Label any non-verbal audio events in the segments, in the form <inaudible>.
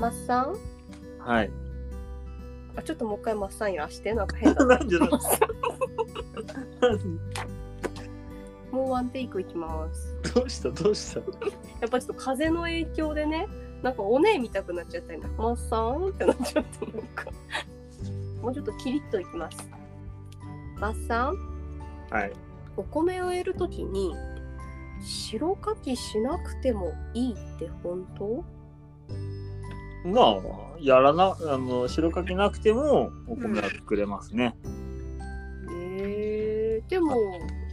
マッサン？はい。あちょっともう一回マッサンいら <laughs> してなんか変だなんでだ <laughs> もうワンテイクいきます。どうした？どうした？やっぱちょっと風の影響でねなんかおねえ見たくなっちゃったりなマッサンってなっちゃってなんか。もうちょっとキリッといきます。マッサン？はい。お米を植えるときに白かきしなくてもいいって本当？まあ、やらな、あの、白かきなくてもお米は作れますね。えー、でも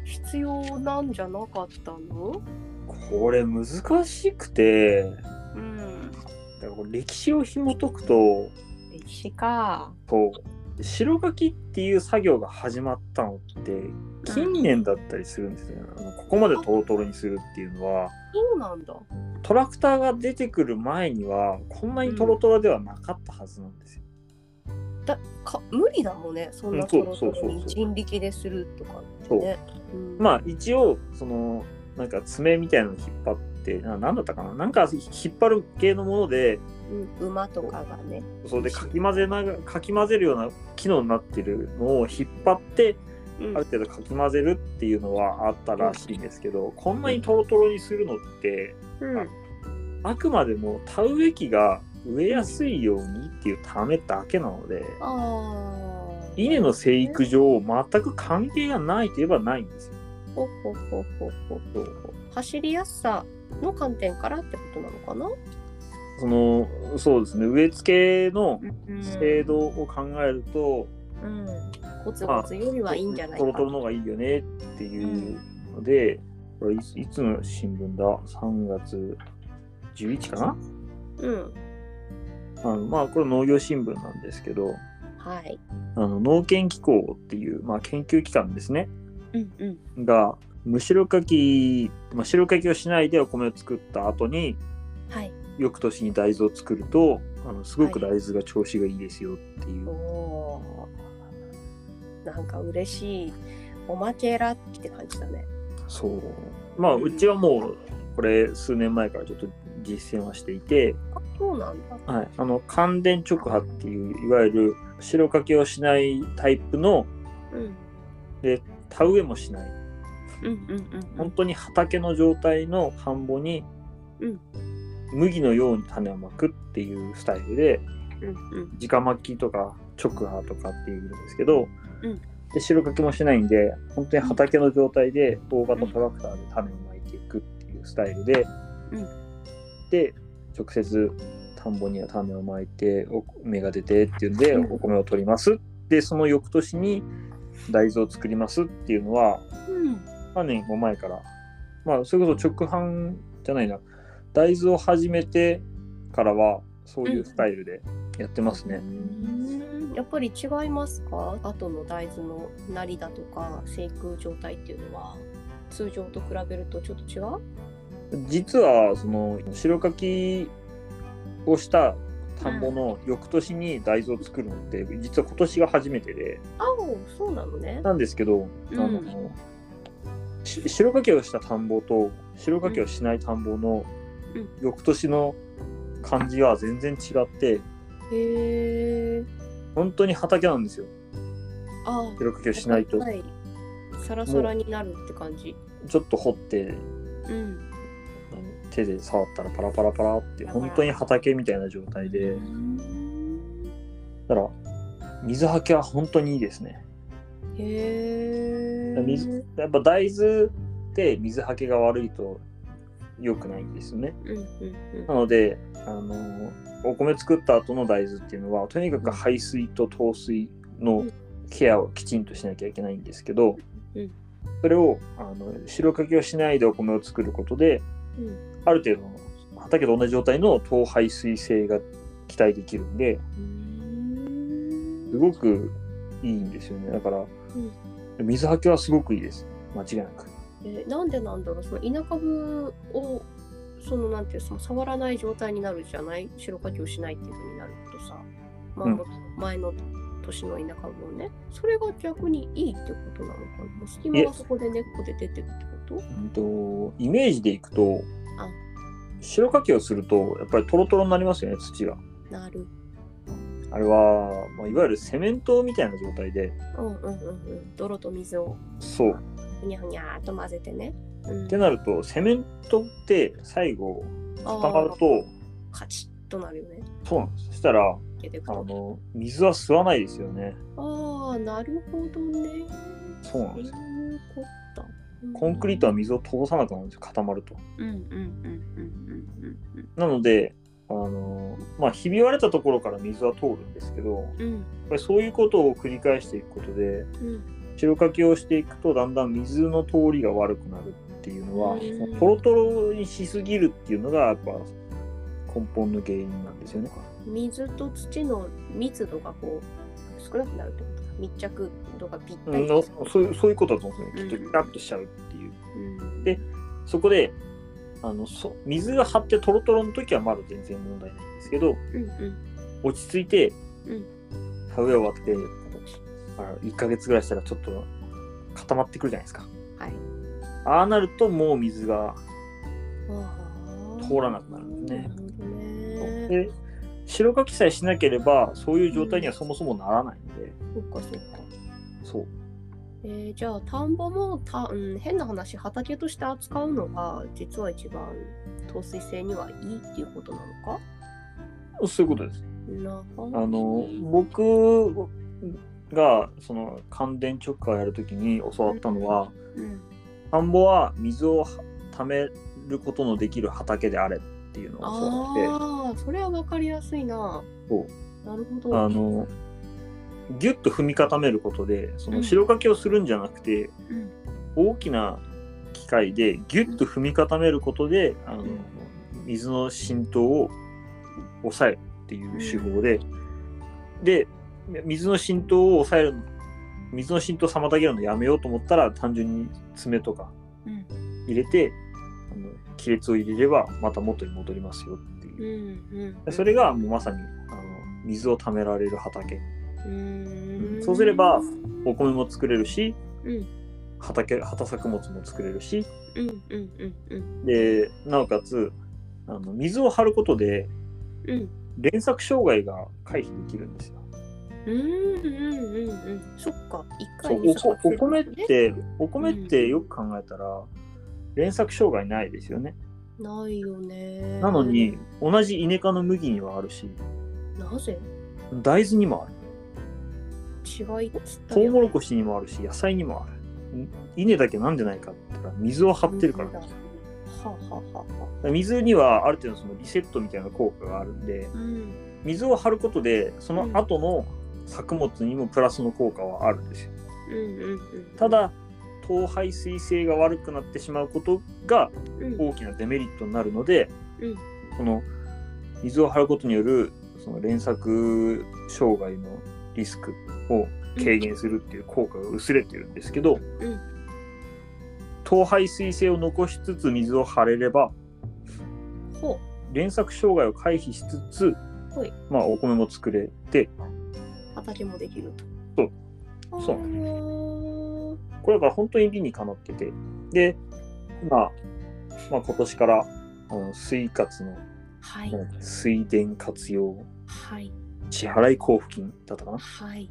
必要なんじゃなかったの？これ難しくて、うん。だから歴史を紐解くと、歴史か。こう。白かきっていう作業が始まったのって近年だったりするんですね。あのここまでトロトロにするっていうのは。そうなんだトラクターが出てくる前にはこんなにトロトロではなかったはずなんですよ。だか無理だもんね。そんなうんトロトロに人力でするとかそうね、う。ん。まあ一応そのなんか爪みたいなの引っ張ってななんだったかな。なんか引っ張る系のものでうん、馬とかがね。それでかき混ぜながかき混ぜるような機能になってるのを引っ張ってうん。ある程度かき混ぜるっていうのはあったらしいんですけど、こんなにトロトロにするのってうん。あくまでも田植え機が植えやすいようにっていうためだけなのでああ稲の生育上全く関係がないといえばないんですよ。ほほほほほほ走りやすさの観点からってことなのかな、そのそうですね。植え付けのうん精度を考えると、うん、ゴツゴツよりはいいんじゃないか。トロトロの方がいいよねっていうので、これいついつの新聞だ ?3 月11かな？うん。あのまあこれ農業新聞なんですけどはい。あの農研機構っていう、まあ、研究機関ですね。うんうん。がむしろかき、まあ、白かきをしないでお米を作った後にはい。翌年に大豆を作るとあのすごく大豆が調子がいいですよっていう、おー。なんか嬉しい。おまけらって感じだねそう。まあうちはもうこれ数年前からちょっと実践はしていて、あそうなんだ。はい、あの乾電直波っていういわゆる白かきをしないタイプのうん。で田植えもしない。うんうんうん本当に畑の状態の田んぼに、うん。麦のように種をまくっていうスタイルでうんうん。直巻きとか直波とかっていうんですけど、うんで白かきもしないんで本当に畑の状態で大型トラクターで種をまいていくっていうスタイルで、うん。で直接田んぼには種をまいてお芽が出てっていうんでうん。お米を取ります。でその翌年に大豆を作りますっていうのはうん。何年も前から、まあ、それこそ直販じゃないな、大豆を始めてからは、そういうスタイルでやってますね。うんやっぱり違いますか？後の大豆のなりだとか生育状態っていうのは通常と比べるとちょっと違う？実は、その、白かきをした田んぼの翌年に大豆を作るのって、実は今年が初めてで、あおそうなのね。なんですけど、あの、うんし白かきをした田んぼと白かきをしない田んぼのうん。翌年の感じは全然違って、へえ本当に畑なんですよ。あ白かきをしないと。はい。サラサラになるって感じ。ちょっと掘ってうん。手で触ったらパラパラパラって本当に畑みたいな状態で。うん。だから水はけは本当にいいですね。へえ水やっぱ大豆で水はけが悪いと良くないんですよね。うんうん。なのであのお米作った後の大豆っていうのはとにかく排水と透水のケアをきちんとしなきゃいけないんですけど、うん。それをあの白かきをしないでお米を作ることでうん。ある程度の畑と同じ状態の糖排水性が期待できるんでうん。すごくいいんですよね。だから、水はけはすごくいいです。間違いなく。えーなんでなんだろう。その稲株をそのなんていうその触らない状態になるじゃない？白かきをしないっていうふうになるとさ、まあうん。も前の年の稲株をね。それが逆にいいってことなのかな？隙間がそこで根っこで出てるってこと？うんとイメージでいくとあ。白かきをするとやっぱりトロトロになりますよね土が。なる。あれは、まあ、いわゆるセメントみたいな状態で。うんうんうんうん。泥と水を。そう。ふにゃふにゃーっと混ぜてね。うん。ってなるとセメントって最後固まるとカチッとなるよね。そうなんです。そしたら。あの水は吸わないですよね。ああ、なるほどね。そうなんです。コンクリートは水を通さなくなるんですよ固まると。なのであのまあひび割れたところから水は通るんですけどうん。やっぱりそういうことを繰り返していくことでうん。白かきをしていくとだんだん水の通りが悪くなる。っていうのはうんトロトロにしすぎるっていうのがやっぱ根本の原因なんですよね。水と土の密度がこう少なくなるってことか密着度がぴったりうん、のそういうそういうことだと思うんですよ。きっとうんピタッとしちゃうっていう。うんでそこであのそ水が張ってトロトロの時はまだ全然問題ないんですけどうんうん落ち着いてうん田植え終わってあの1ヶ月ぐらいしたらちょっと固まってくるじゃないですか。はいああなるともう水が通らなくなるんですね。ね。で白かきさえしなければそういう状態にはそもそもならないので、そっかそっか。そう。えーじゃあ田んぼもた、うん、変な話畑として扱うのが実は一番透水性にはいいっていうことなのか？そういうことです。なあの僕がその乾電直下をやるときに教わったのは、うん田んぼは水を溜めることのできる畑であれっていうのを教わってああそれは分かりやすいな。そう。なるほど。あのギュッと踏み固めることでそのうん。白かきをするんじゃなくて、うん。大きな機械でギュッと踏み固めることで、あのうん。水の浸透を抑えるっていう手法で、で水の浸透を抑える水の浸透を妨げるのやめようと思ったら単純に爪とかうん。入れて、あの亀裂を入れればまた元に戻りますよってう。いう、んうん。それがもうまさにあの水を貯められる畑。うーん。そうすればお米も作れるしうん。畑畑作物も作れるし。うんうんうんうん。でなおかつあの水を張ることでうん。連作障害が回避できるんですよ。うんうんうんうんそっか。一そう回にお米っねてお米ってよく考えたら連作障害ないですよね。ないよね。なのに同じイネ科の麦にはあるし。なぜ？大豆にもある。違いトウモロコシにもあるし野菜にもある。ん稲だけなんでないかって言ったら水を張ってるから。はあ、はあはあはあ、水にはある程度そのリセットみたいな効果があるんでうん。水を張ることでその後の作物にもプラスの効果はあるんですよ。ただ糖排水性が悪くなってしまうことがうん。大きなデメリットになるので、うん。この水を張ることによるその連作障害のリスクを軽減するっていう効果が薄れてるんですけど、うん。糖排水性を残しつつ水を張れればほ連作障害を回避しつつ、まあ、お米も作れてう畑もできるそう。とそううこれだから本当に理にかなってて。で今、まあ、今年からあの水活のはい。水田活用はい。支払い交付金だったかな。はい。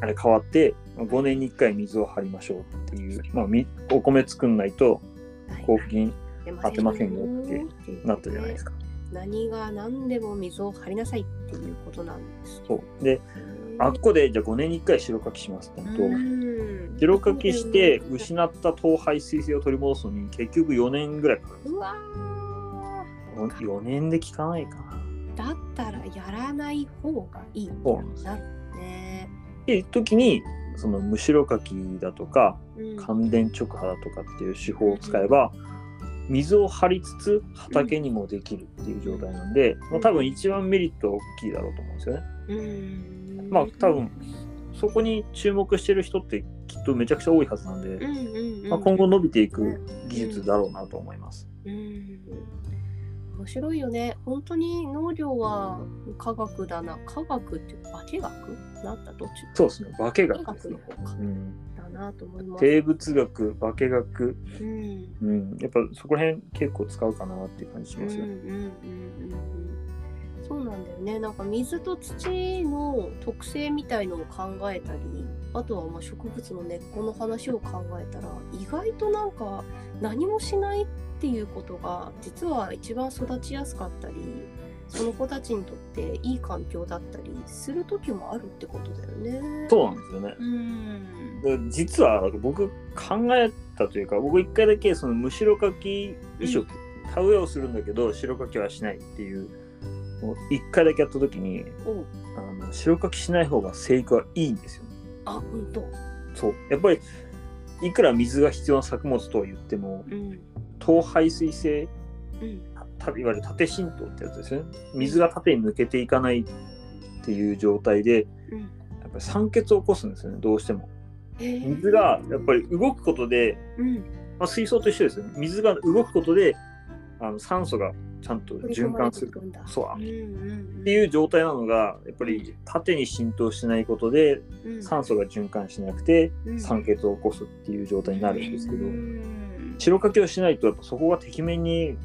あれ変わって5年に1回水を張りましょうっていう、まあ、みお米作んないと交付金当てませんよってなったじゃないですか。か。何が何でも水を張りなさいっていうことなんですそう。であっこでじゃあ5年に1回白かきしますってと、うん。白かきして失った糖排水性を取り戻すのに結局4年ぐらいかかる。んうわー。です4年で効かないかな。だったらやらない方がいいうなんですね。っていう時にそのむしろかきだとかうん。乾電直波だとかっていう手法を使えば水を張りつつ畑にもできるっていう状態なんで、まあ、多分一番メリットは大きいだろうと思うんですよね。うんまあ多分そこに注目してる人ってきっとめちゃくちゃ多いはずなんで、うんうんうん。まあ、今後伸びていく技術だろうなと思います。うん。面白いよね。本当に農業は科学だな。科学って化学？なんだ？どっち？そうですね。化学科ですね。うん、だなと思います。生物学化学、うん。うん、やっぱそこら辺結構使うかなっていう感じしますよ。ね。うんうんうんねなんか水と土の特性みたいのを考えたりあとはまあ植物の根っこの話を考えたら意外となんか何もしないっていうことが実は一番育ちやすかったりその子たちにとっていい環境だったりする時もあるってことだよね。そうなんですよね。うんで実は僕考えたというか僕一回だけそのむしろかき移植、田植えをするんだけど白かきはしないっていう一回だけやった時にあの白かきしない方が生育はいいんですよ。あうんと。そうやっぱりいくら水が必要な作物とは言ってもうん等排水性うんたいわゆる縦浸透ってやつですね水が縦に抜けていかないっていう状態でうんやっぱり酸欠を起こすんですよねどうしても。水がやっぱり動くことでうんまあ、水槽と一緒ですよね。水が動くことであの酸素がちゃんと循環する。そう。うんうんっていう状態なのがやっぱり縦に浸透しないことでうん。酸素が循環しなくてうん。酸欠を起こすっていう状態になるんですけどうん。白かきをしないとやっぱそこがてきめんに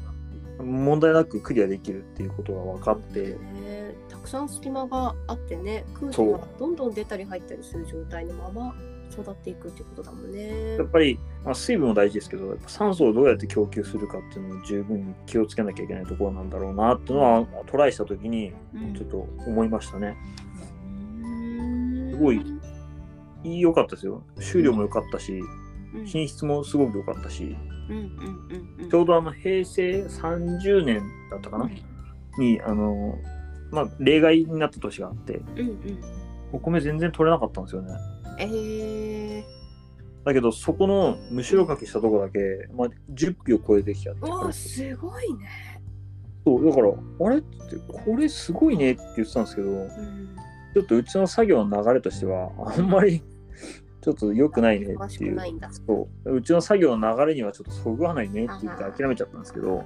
問題なくクリアできるっていうことが分かってね。たくさん隙間があってね空気がどんどん出たり入ったりする状態のまま育っていくってことだもんね。やっ。ぱり、まあ、水分も大事ですけどやっぱ酸素をどうやって供給するかっていうのを十分に気をつけなきゃいけないところなんだろうなっていうのはトライした時にちょっと思いましたね。うん。すごい良かったですよ。収量も良かったし、うん。品質もすごく良かったし、ちょうどあの平成30年だったかな、に、あの、まあ、例外になった年があって、お米全然取れなかったんですよね。えー、だけど、そこのむしろかけしたとこだけ、まあ、10票超えてきちゃって、わあすごいね。そう、だから、あれって、これすごいねって言ってたんですけど、うん。ちょっとうちの作業の流れとしては、あんまり、ちょっと良くないね詳っていう。そう。うちの作業の流れにはちょっとそぐわないねって言って諦めちゃったんですけど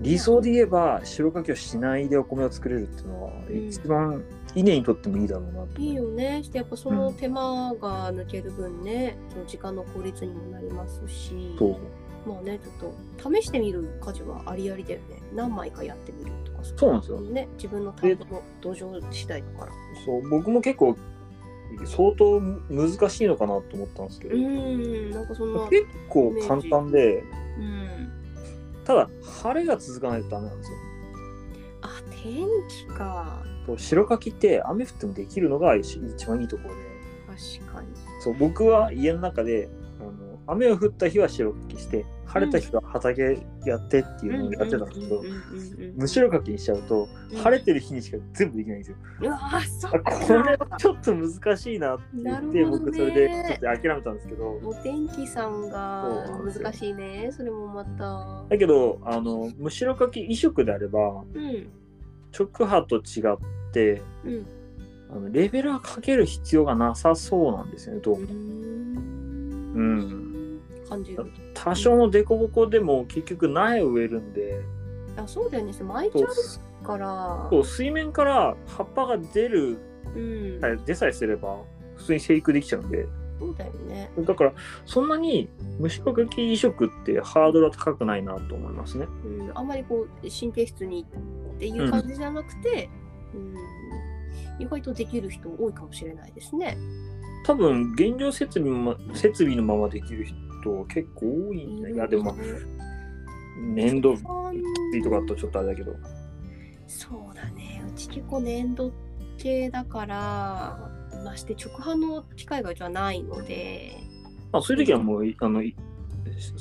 理想で言えば白かきをしないでお米を作れるっていうのはうん。一番稲にとってもいいだろうなといい思よね。してやっぱその手間が抜ける分ね、その時間の効率にもなりますし、そうまあね、ちょっと試してみる価値はありありだよね。何枚かやってみるとかそうなんですよね、自分の田んぼの土壌次第だから。そう僕も結構相当難しいのかなと思ったんですけど、うーん、なんかそんな。結構簡単でうん。ただ晴れが続かないとダメなんですよあ、天気か。そう白かきって雨降ってもできるのが一一番いいところで確かに。そう僕は家の中であの雨を降った日は白かきして晴れた日は畑やってっていうのをやってたんですけどむしろかきにしちゃうとうん晴れてる日にしか全部できないんですよ。うわー、そ。これはちょっと難しいなって言って、ね僕それでちょっと諦めたんですけどお天気さんが難しいね。それもまた。だけどあのむしろかき移植であればうん。直波と違ってうん。あのレベルはかける必要がなさそうなんですよねどうも。うん。感じる。多少の凸凹でも結局苗を植えるんであ、そうだよね。巻いちゃうから。そう水面から葉っぱが出るうん。出さえすれば普通に生育できちゃうんでそうだよね。だからそんなにむしろかき移植ってハードルは高くないなと思いますね。うん。あんまりこう、神経質にっていう感じじゃなくて、うん。意外とできる人多いかもしれないですね。多分現状設備も設備のままできる人結構多いんじゃないいやでもまあ粘土水とかだとちょっとあれだけどそうだね。うち結構粘土系だから、まして直販の機会がうちはないので、まあそういう時はもういあのい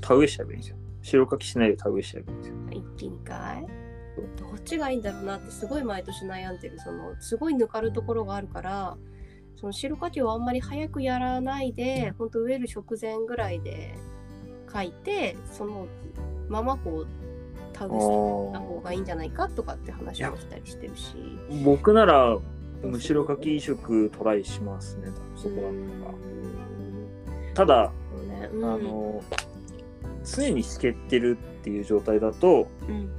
田植えしちゃえばいいんですよ。白かきしないで田植えしちゃえばいいんですよ。一気にかいどっちがいいんだろうなってすごい毎年悩んでる。そのすごい抜かるところがあるからその白かきをあんまり早くやらないでほんと植える直前ぐらいで書いてそのままこう田植えした方がいいんじゃないかとかって話をしたりしてるし。僕ならむしろかき移植トライしますね。多分そこだうったら。ただ、ねうんあの常にしけってるっていう状態だとうん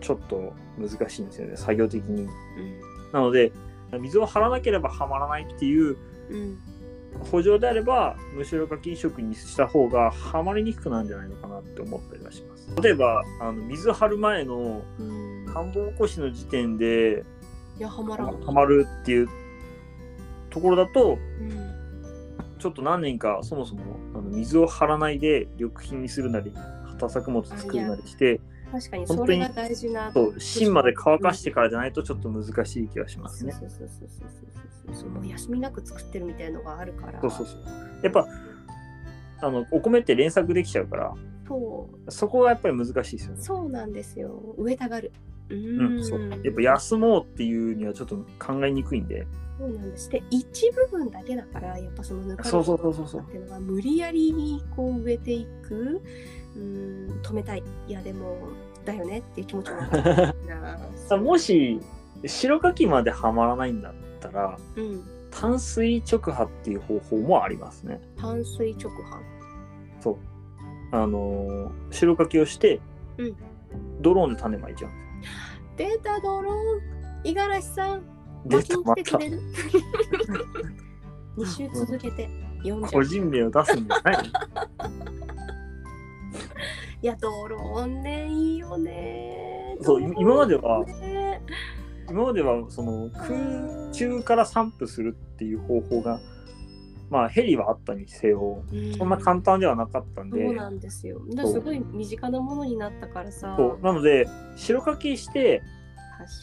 ちょっと難しいんですよね作業的に。うんなので水を張らなければはまらないっていううん補助であればむしろかき移植にした方がはまりにくくなるんじゃないのかなって思ったりはします。例えばあの水張る前のうん田んぼ起こしの時点でいやはまらん。ハマるっていうところだとうんちょっと何年かそもそもあの水を張らないで緑肥にするなり畑作物作るなりして確かにそれが大事な。そう芯まで乾かしてからじゃないとちょっと難しい気がしますね。そうそうそうそうそうそう休みなく作ってるみたいのがあるから。そうそうそうやっぱあのお米って連作できちゃうからそうそこがやっぱり難しいですよね。そうなんですよ。植えたがる。ううんん、そうやっぱ休もうっていうにはちょっと考えにくいんでそうなんです。で、一部分だけだから、やっぱそのぬかそうそうそうそうそうっていうのが無理やりこう植えていく、うん、止めたい。いや、でも、だよねっていう気持ちもあ。<laughs> もし白柿まではまらないんだったらうん、淡水直波っていう方法もありますね。淡水直波。そう。あのー白柿をして、うんドローンで種まいちゃうん出たドローン五十嵐さん。出たまた巻きに来てくれる？2 <laughs> 週続けて読んじゃう。個人名を出すんじゃない <laughs> いや、ドローンね、いいよね。そう今まではね今まではその空中から散布するっていう方法がまあヘリはあったにせようんそんな簡単ではなかったんで、そうなんですよ。だからすごい身近なものになったからさ。そうなので白柿して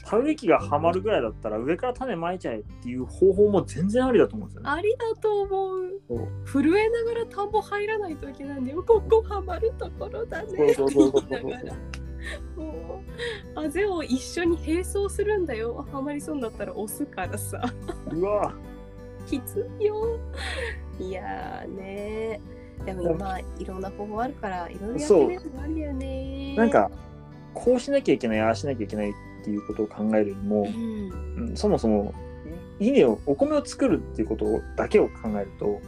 田植え機がはまるぐらいだったら上から種まいちゃえっていう方法も全然ありだと思うんですよね。ありだと思う。震えながら田んぼ入らないといけないんだよ。ここはまるところだね。そうそうそうそうもうあぜを一緒に並走するんだよ。はまりそうになったら押すからさ。うわきついよ。いやーね。でも今いろんな方法あるからいろいろやってみるのもありだよね。なんかこうしなきゃいけないああしなきゃいけないっていうことを考えるよりもう、ん、うんそもそも稲をお米を作るっていうことだけを考えると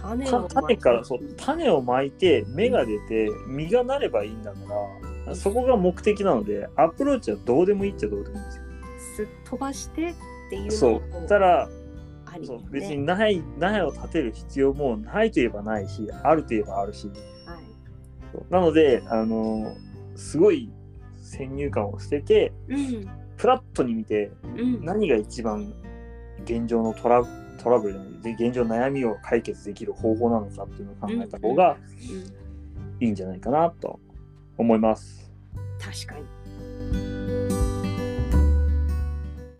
種をた種からそう種をまいて芽が出て実がなればいいんだからそこが目的なのでアプローチはどうでもいいっちゃどうでもいいんですよ。すっ飛ばしてっていうのそもう。たらあり。そう別にない苗を立てる必要もないといえばないしあるといえばあるし。はい。なのであのすごい先入観を捨ててうん。フラットに見てうん。何が一番現状のトラトラブルで現状の悩みを解決できる方法なのかっていうのを考えた方がうん。いいんじゃないかなと思います。確かに。